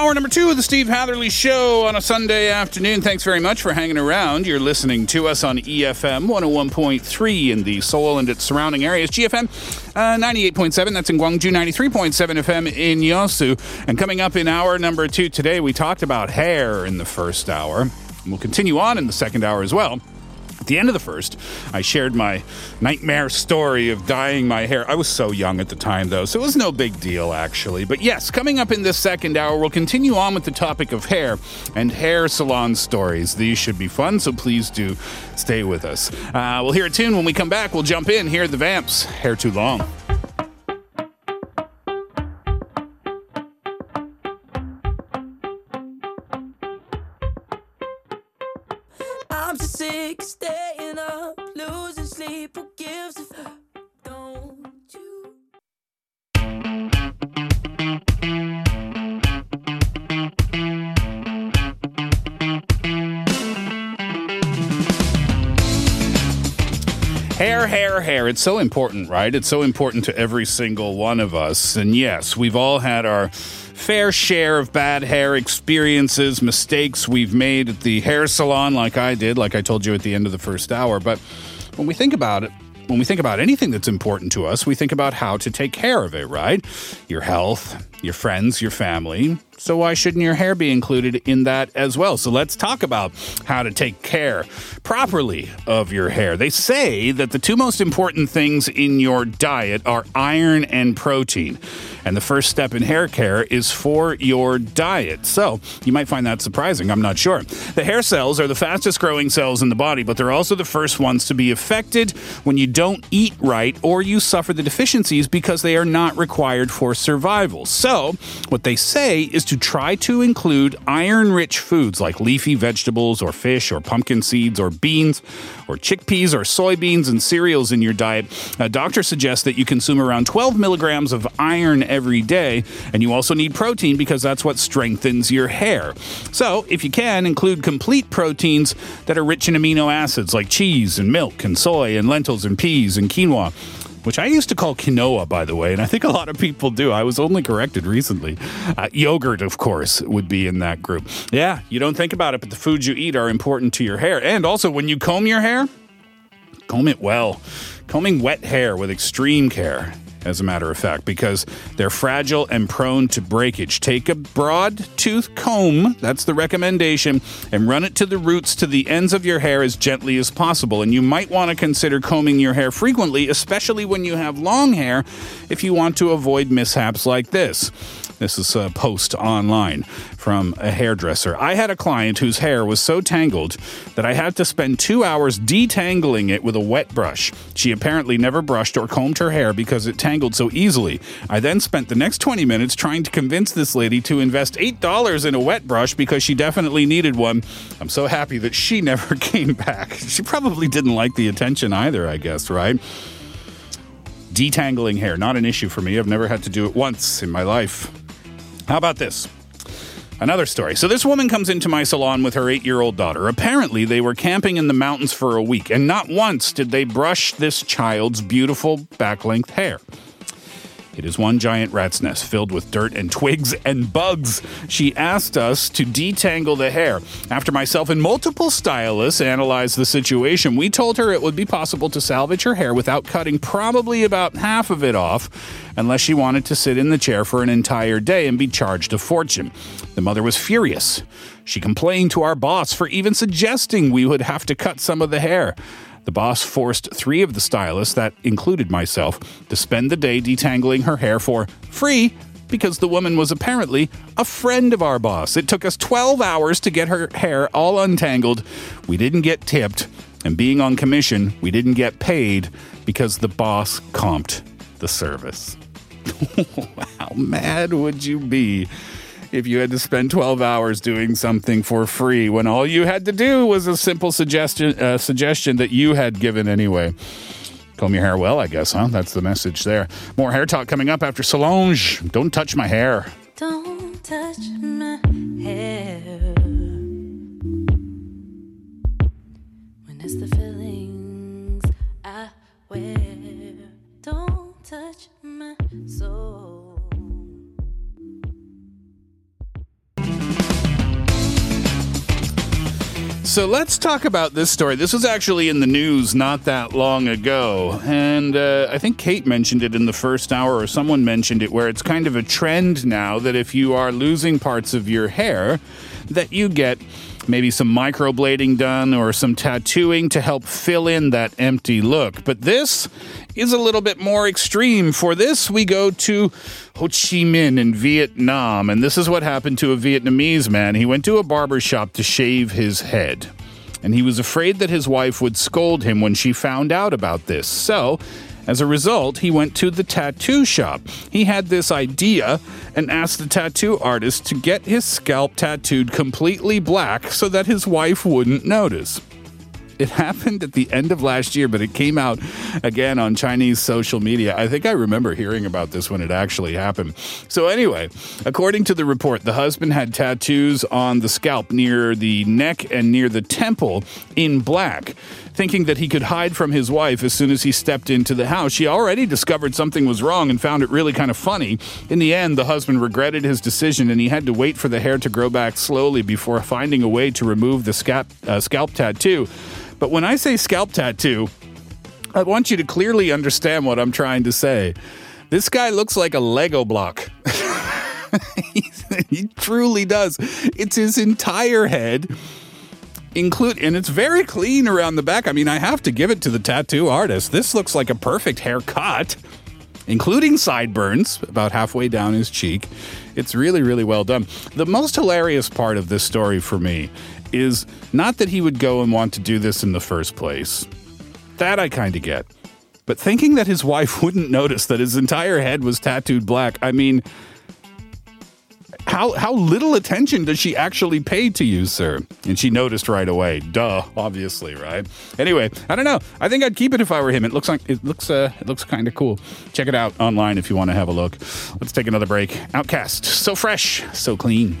Hour number two of the Steve Hatherley Show on a Sunday afternoon. Thanks very much for hanging around. You're listening to us on EFM 101.3 in the Seoul and its surrounding areas. GFN uh, 98.7, that's in Gwangju, 93.7 FM in Yosu. And coming up in hour number two today, we talked about hair in the first hour. And we'll continue on in the second hour as well. The end of the first, I shared my nightmare story of dyeing my hair. I was so young at the time, though, so it was no big deal, actually. But yes, coming up in this second hour, we'll continue on with the topic of hair and hair salon stories. These should be fun, so please do stay with us. Uh, we'll hear a tune when we come back. We'll jump in. Here are the Vamps. Hair too long. Hair, hair, hair. It's so important, right? It's so important to every single one of us. And yes, we've all had our fair share of bad hair experiences, mistakes we've made at the hair salon, like I did, like I told you at the end of the first hour. But when we think about it, when we think about anything that's important to us, we think about how to take care of it, right? Your health, your friends, your family. So why shouldn't your hair be included in that as well? So let's talk about how to take care properly of your hair. They say that the two most important things in your diet are iron and protein. And the first step in hair care is for your diet. So you might find that surprising. I'm not sure. The hair cells are the fastest growing cells in the body, but they're also the first ones to be affected when you don't eat right or you suffer the deficiencies because they are not required for survival. So, what they say is to try to include iron rich foods like leafy vegetables or fish or pumpkin seeds or beans or chickpeas or soybeans and cereals in your diet. A doctor suggests that you consume around 12 milligrams of iron every day, and you also need protein because that's what strengthens your hair. So, if you can, include complete proteins that are rich in amino acids like cheese and milk and soy and lentils and peas and quinoa which I used to call quinoa, by the way, and I think a lot of people do. I was only corrected recently. Uh, yogurt, of course, would be in that group. Yeah, you don't think about it, but the foods you eat are important to your hair. And also, when you comb your hair, comb it well. Combing wet hair with extreme care as a matter of fact, because they're fragile and prone to breakage. Take a broad tooth comb, that's the recommendation, and run it to the roots to the ends of your hair as gently as possible. And you might want to consider combing your hair frequently, especially when you have long hair, if you want to avoid mishaps like this. This is a post online from a hairdresser. I had a client whose hair was so tangled that I had to spend two hours detangling it with a wet brush. She apparently never brushed or combed her hair because it tangled so easily. I then spent the next 20 minutes trying to convince this lady to invest $8 in a wet brush because she definitely needed one. I'm so happy that she never came back. She probably didn't like the attention either, I guess, right? Detangling hair, not an issue for me. I've never had to do it once in my life. How about this? Another story. So, this woman comes into my salon with her eight year old daughter. Apparently, they were camping in the mountains for a week, and not once did they brush this child's beautiful back length hair. It is one giant rat's nest filled with dirt and twigs and bugs. She asked us to detangle the hair. After myself and multiple stylists analyzed the situation, we told her it would be possible to salvage her hair without cutting probably about half of it off, unless she wanted to sit in the chair for an entire day and be charged a fortune. The mother was furious. She complained to our boss for even suggesting we would have to cut some of the hair. The boss forced three of the stylists, that included myself, to spend the day detangling her hair for free because the woman was apparently a friend of our boss. It took us 12 hours to get her hair all untangled. We didn't get tipped. And being on commission, we didn't get paid because the boss comped the service. How mad would you be if you had to spend 12 hours doing something for free when all you had to do was a simple suggestion uh, suggestion that you had given anyway? Comb your hair well, I guess, huh? That's the message there. More hair talk coming up after Solange. Don't touch my hair. Don't touch my hair. Touch my soul. So let's talk about this story. This was actually in the news not that long ago. And uh, I think Kate mentioned it in the first hour, or someone mentioned it, where it's kind of a trend now that if you are losing parts of your hair, that you get maybe some microblading done or some tattooing to help fill in that empty look. But this is a little bit more extreme. For this, we go to Ho Chi Minh in Vietnam. And this is what happened to a Vietnamese man. He went to a barber shop to shave his head. And he was afraid that his wife would scold him when she found out about this. So, as a result, he went to the tattoo shop. He had this idea and asked the tattoo artist to get his scalp tattooed completely black so that his wife wouldn't notice. It happened at the end of last year, but it came out again on Chinese social media. I think I remember hearing about this when it actually happened. So, anyway, according to the report, the husband had tattoos on the scalp near the neck and near the temple in black. Thinking that he could hide from his wife as soon as he stepped into the house, she already discovered something was wrong and found it really kind of funny. In the end, the husband regretted his decision and he had to wait for the hair to grow back slowly before finding a way to remove the scalp, uh, scalp tattoo. But when I say scalp tattoo, I want you to clearly understand what I'm trying to say. This guy looks like a Lego block. he truly does. It's his entire head. Include and it's very clean around the back. I mean, I have to give it to the tattoo artist. This looks like a perfect haircut, including sideburns about halfway down his cheek. It's really, really well done. The most hilarious part of this story for me is not that he would go and want to do this in the first place. That I kind of get. But thinking that his wife wouldn't notice that his entire head was tattooed black, I mean, how how little attention does she actually pay to you, sir? And she noticed right away. Duh, obviously, right? Anyway, I don't know. I think I'd keep it if I were him. It looks like it looks uh it looks kind of cool. Check it out online if you want to have a look. Let's take another break. OutKast, so fresh, so clean.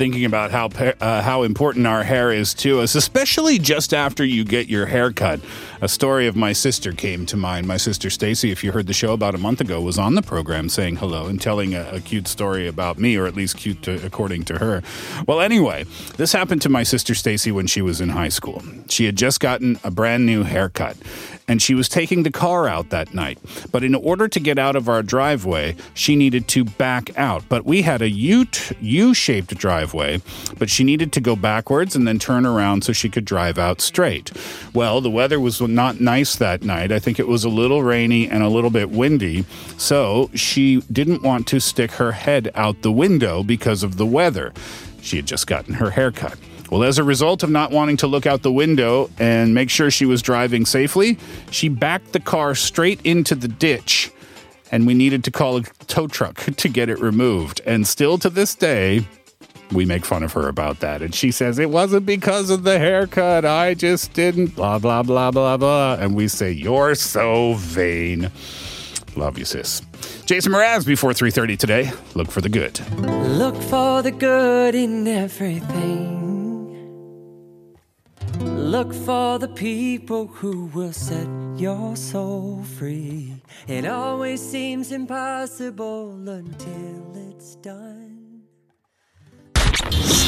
Thinking about how uh, how important our hair is to us, especially just after you get your hair cut. A story of my sister came to mind. My sister Stacy, if you heard the show about a month ago, was on the program saying hello and telling a, a cute story about me, or at least cute to, according to her. Well, anyway, this happened to my sister Stacy when she was in high school. She had just gotten a brand new haircut, and she was taking the car out that night. But in order to get out of our driveway, she needed to back out. But we had a U U-shaped driveway, but she needed to go backwards and then turn around so she could drive out straight. Well, the weather was not nice that night. I think it was a little rainy and a little bit windy, so she didn't want to stick her head out the window because of the weather. She had just gotten her haircut. Well, as a result of not wanting to look out the window and make sure she was driving safely, she backed the car straight into the ditch. And we needed to call a tow truck to get it removed. And still to this day, we make fun of her about that. And she says, It wasn't because of the haircut. I just didn't, blah, blah, blah, blah, blah. And we say, You're so vain. Love you, sis. Jason Mraz before 3.30 today. Look for the good. Look for the good in everything. Look for the people who will set your soul free. It always seems impossible until it's done.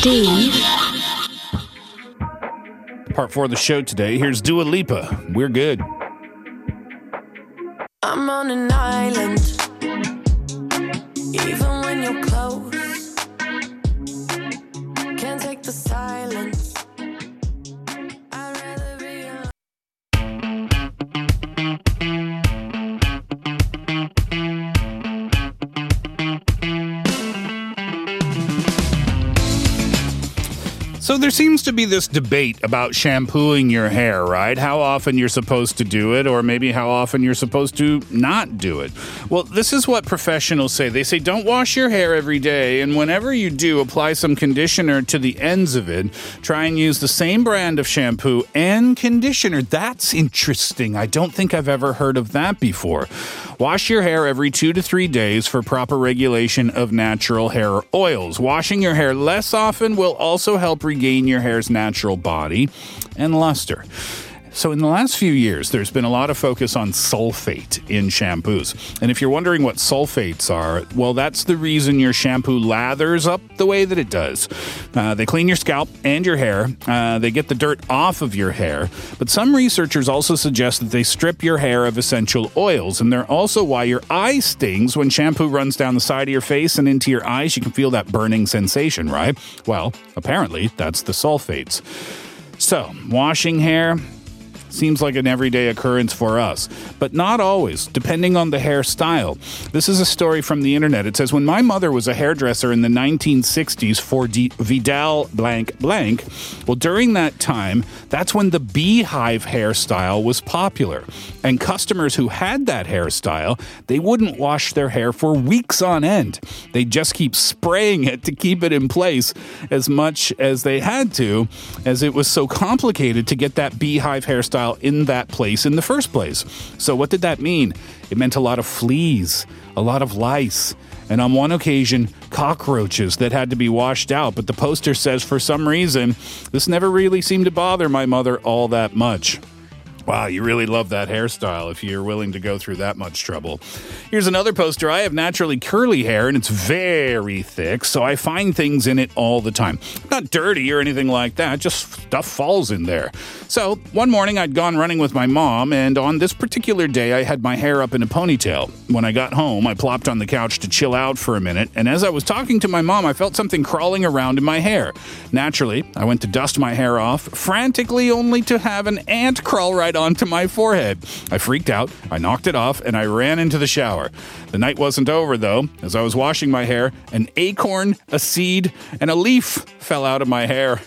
Steve. Part four of the show today. Here's Dua Lipa. We're good. I'm on an island. Even when you're there seems to be this debate about shampooing your hair, right? How often you're supposed to do it, or maybe how often you're supposed to not do it. Well, this is what professionals say. They say don't wash your hair every day, and whenever you do, apply some conditioner to the ends of it. Try and use the same brand of shampoo and conditioner. That's interesting. I don't think I've ever heard of that before. Wash your hair every two to three days for proper regulation of natural hair oils. Washing your hair less often will also help regain your hair's natural body and luster. So, in the last few years, there's been a lot of focus on sulfate in shampoos. And if you're wondering what sulfates are, well, that's the reason your shampoo lathers up the way that it does. Uh, they clean your scalp and your hair, uh, they get the dirt off of your hair. But some researchers also suggest that they strip your hair of essential oils. And they're also why your eye stings when shampoo runs down the side of your face and into your eyes. You can feel that burning sensation, right? Well, apparently, that's the sulfates. So, washing hair, seems like an everyday occurrence for us, but not always, depending on the hairstyle. This is a story from the internet. It says When my mother was a hairdresser in the 1960s for D- Vidal blank blank, well, during that time, that's when the beehive hairstyle was popular. And customers who had that hairstyle, they wouldn't wash their hair for weeks on end. They just keep spraying it to keep it in place as much as they had to, as it was so complicated to get that beehive hairstyle in that place in the first place. So, what did that mean? It meant a lot of fleas, a lot of lice, and on one occasion, cockroaches that had to be washed out. But the poster says for some reason, this never really seemed to bother my mother all that much. Wow, you really love that hairstyle if you're willing to go through that much trouble. Here's another poster. I have naturally curly hair and it's very thick, so I find things in it all the time. Not dirty or anything like that, just stuff falls in there. So, one morning I'd gone running with my mom, and on this particular day I had my hair up in a ponytail. When I got home, I plopped on the couch to chill out for a minute, and as I was talking to my mom, I felt something crawling around in my hair. Naturally, I went to dust my hair off, frantically only to have an ant crawl right onto my forehead. I freaked out, I knocked it off, and I ran into the shower. The night wasn't over though. As I was washing my hair, an acorn, a seed, and a leaf fell out of my hair.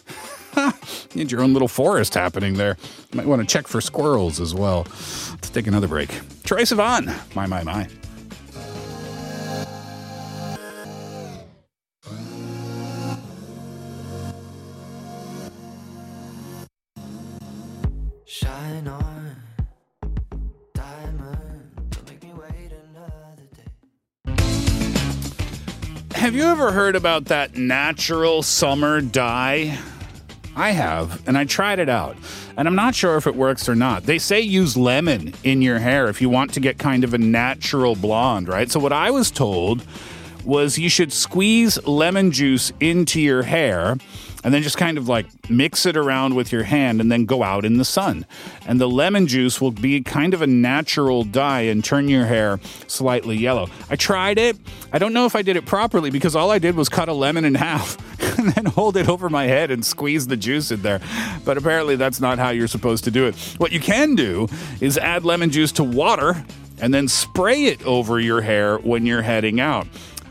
you had your own little forest happening there. You might want to check for squirrels as well. Let's take another break. Troye Sivan. My, my, my. You ever heard about that natural summer dye? I have, and I tried it out. And I'm not sure if it works or not. They say use lemon in your hair if you want to get kind of a natural blonde, right? So, what I was told was you should squeeze lemon juice into your hair and then just kind of like mix it around with your hand and then go out in the sun. And the lemon juice will be kind of a natural dye and turn your hair slightly yellow. I tried it. I don't know if I did it properly because all I did was cut a lemon in half and then hold it over my head and squeeze the juice in there. But apparently, that's not how you're supposed to do it. What you can do is add lemon juice to water and then spray it over your hair when you're heading out.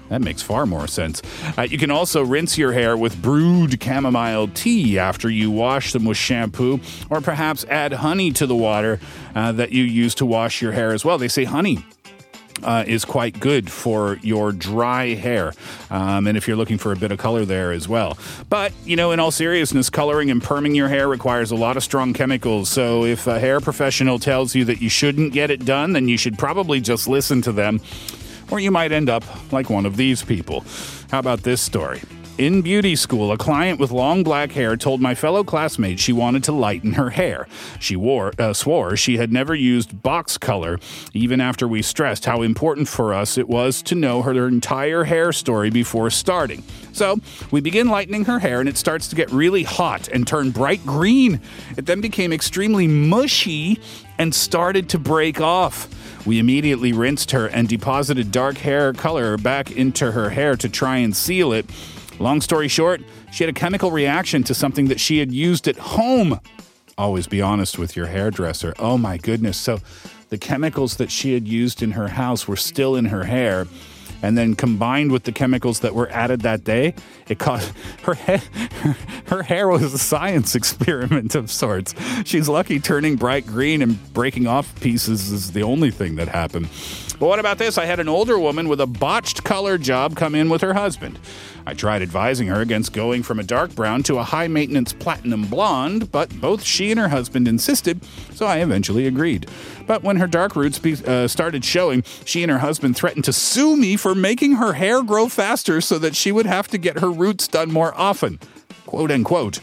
That makes far more sense. Uh, you can also rinse your hair with brewed chamomile tea after you wash them with shampoo, or perhaps add honey to the water uh, that you use to wash your hair as well. They say honey uh, is quite good for your dry hair. Um, and if you're looking for a bit of color there as well. But, you know, in all seriousness, coloring and perming your hair requires a lot of strong chemicals. So if a hair professional tells you that you shouldn't get it done, then you should probably just listen to them. Or you might end up like one of these people. How about this story? In beauty school, a client with long black hair told my fellow classmates she wanted to lighten her hair. She wore, uh, swore she had never used box color, even after we stressed how important for us it was to know her entire hair story before starting. So we begin lightening her hair, and it starts to get really hot and turn bright green. It then became extremely mushy and started to break off. We immediately rinsed her and deposited dark hair color back into her hair to try and seal it. Long story short, she had a chemical reaction to something that she had used at home. Always be honest with your hairdresser. Oh my goodness. So the chemicals that she had used in her house were still in her hair. And then combined with the chemicals that were added that day, it caused her hair, her hair was a science experiment of sorts. She's lucky turning bright green and breaking off pieces is the only thing that happened. But what about this? I had an older woman with a botched color job come in with her husband. I tried advising her against going from a dark brown to a high maintenance platinum blonde, but both she and her husband insisted, so I eventually agreed. But when her dark roots be, uh, started showing, she and her husband threatened to sue me for making her hair grow faster so that she would have to get her roots done more often. Quote unquote.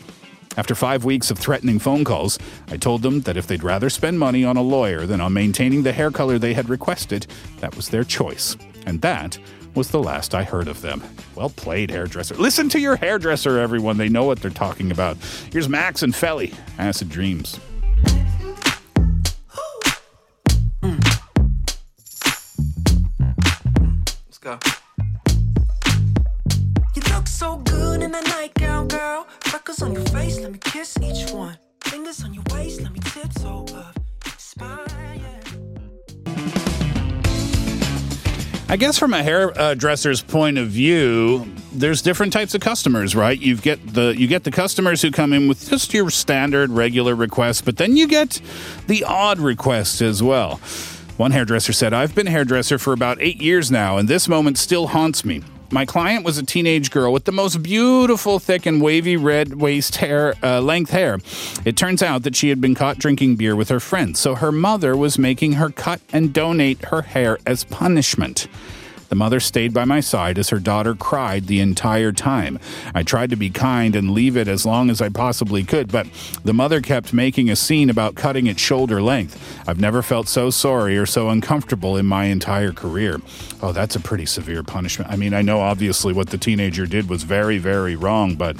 After five weeks of threatening phone calls, I told them that if they'd rather spend money on a lawyer than on maintaining the hair color they had requested, that was their choice. And that was the last I heard of them. Well played, hairdresser. Listen to your hairdresser, everyone. They know what they're talking about. Here's Max and Felly, Acid Dreams. I guess from a hairdresser's point of view, there's different types of customers, right? You get the you get the customers who come in with just your standard regular requests, but then you get the odd requests as well. One hairdresser said, "I've been a hairdresser for about 8 years now, and this moment still haunts me." My client was a teenage girl with the most beautiful, thick, and wavy red waist hair, uh, length hair. It turns out that she had been caught drinking beer with her friends, so her mother was making her cut and donate her hair as punishment. The mother stayed by my side as her daughter cried the entire time. I tried to be kind and leave it as long as I possibly could, but the mother kept making a scene about cutting it shoulder length. I've never felt so sorry or so uncomfortable in my entire career. Oh, that's a pretty severe punishment. I mean, I know obviously what the teenager did was very, very wrong, but.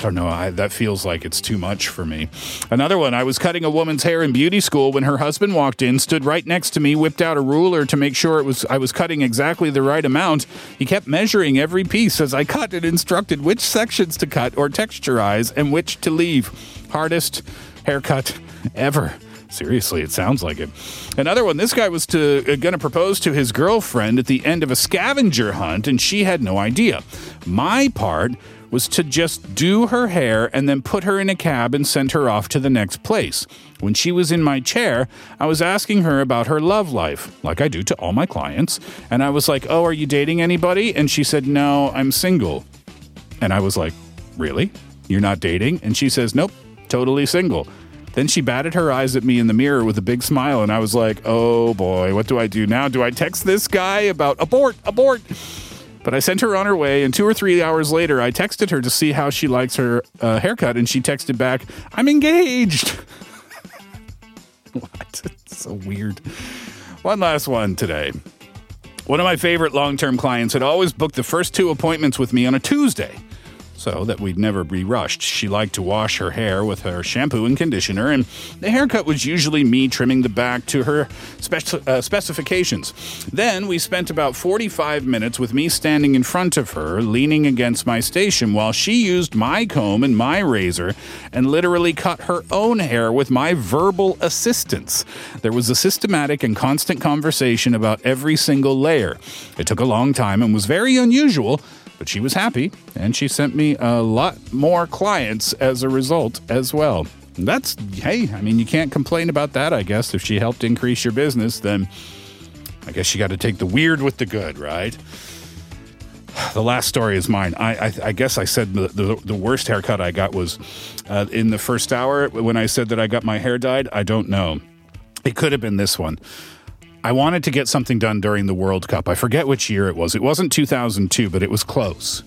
I don't know. I, that feels like it's too much for me. Another one. I was cutting a woman's hair in beauty school when her husband walked in, stood right next to me, whipped out a ruler to make sure it was I was cutting exactly the right amount. He kept measuring every piece as I cut and instructed which sections to cut or texturize and which to leave. Hardest haircut ever. Seriously, it sounds like it. Another one. This guy was to uh, going to propose to his girlfriend at the end of a scavenger hunt, and she had no idea. My part was to just do her hair and then put her in a cab and send her off to the next place. When she was in my chair, I was asking her about her love life, like I do to all my clients. And I was like, Oh, are you dating anybody? And she said, No, I'm single. And I was like, Really? You're not dating? And she says, Nope, totally single. Then she batted her eyes at me in the mirror with a big smile, and I was like, oh boy, what do I do now? Do I text this guy about abort, abort? But I sent her on her way, and two or three hours later, I texted her to see how she likes her uh, haircut, and she texted back, I'm engaged. what? It's so weird. One last one today. One of my favorite long term clients had always booked the first two appointments with me on a Tuesday so that we'd never be rushed. She liked to wash her hair with her shampoo and conditioner, and the haircut was usually me trimming the back to her uh, specifications. Then we spent about 45 minutes with me standing in front of her, leaning against my station, while she used my comb and my razor and literally cut her own hair with my verbal assistance. There was a systematic and constant conversation about every single layer. It took a long time and was very unusual but she was happy and she sent me a lot more clients as a result as well. That's, hey, I mean, you can't complain about that, I guess. If she helped increase your business, then I guess you got to take the weird with the good, right? The last story is mine. I, I, I guess I said the, the, the, worst haircut I got was uh, in the first hour when I said that I got my hair dyed. I don't know. It could have been this one. I wanted to get something done during the World Cup. I forget which year it was. It wasn't 2002, but it was close.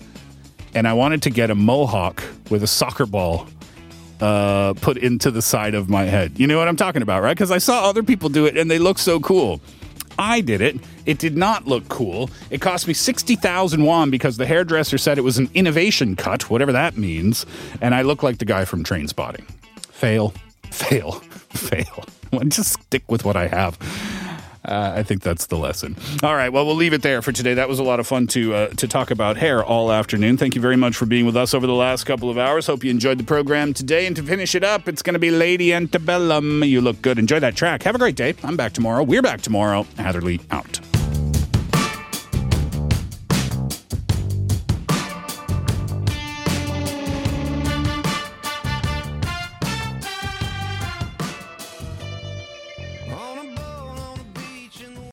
and I wanted to get a mohawk with a soccer ball uh, put into the side of my head. You know what I'm talking about, right? Because I saw other people do it and they look so cool. I did it. It did not look cool. It cost me 60,000 won because the hairdresser said it was an innovation cut, whatever that means. And I look like the guy from Trainspotting. Fail, fail, fail. Just stick with what I have. Uh, I think that's the lesson. All right, well, we'll leave it there for today. That was a lot of fun to uh, to talk about hair all afternoon. Thank you very much for being with us over the last couple of hours. Hope you enjoyed the program today. And to finish it up, it's going to be Lady Antebellum. You look good. Enjoy that track. Have a great day. I'm back tomorrow. We're back tomorrow. Hatherley out.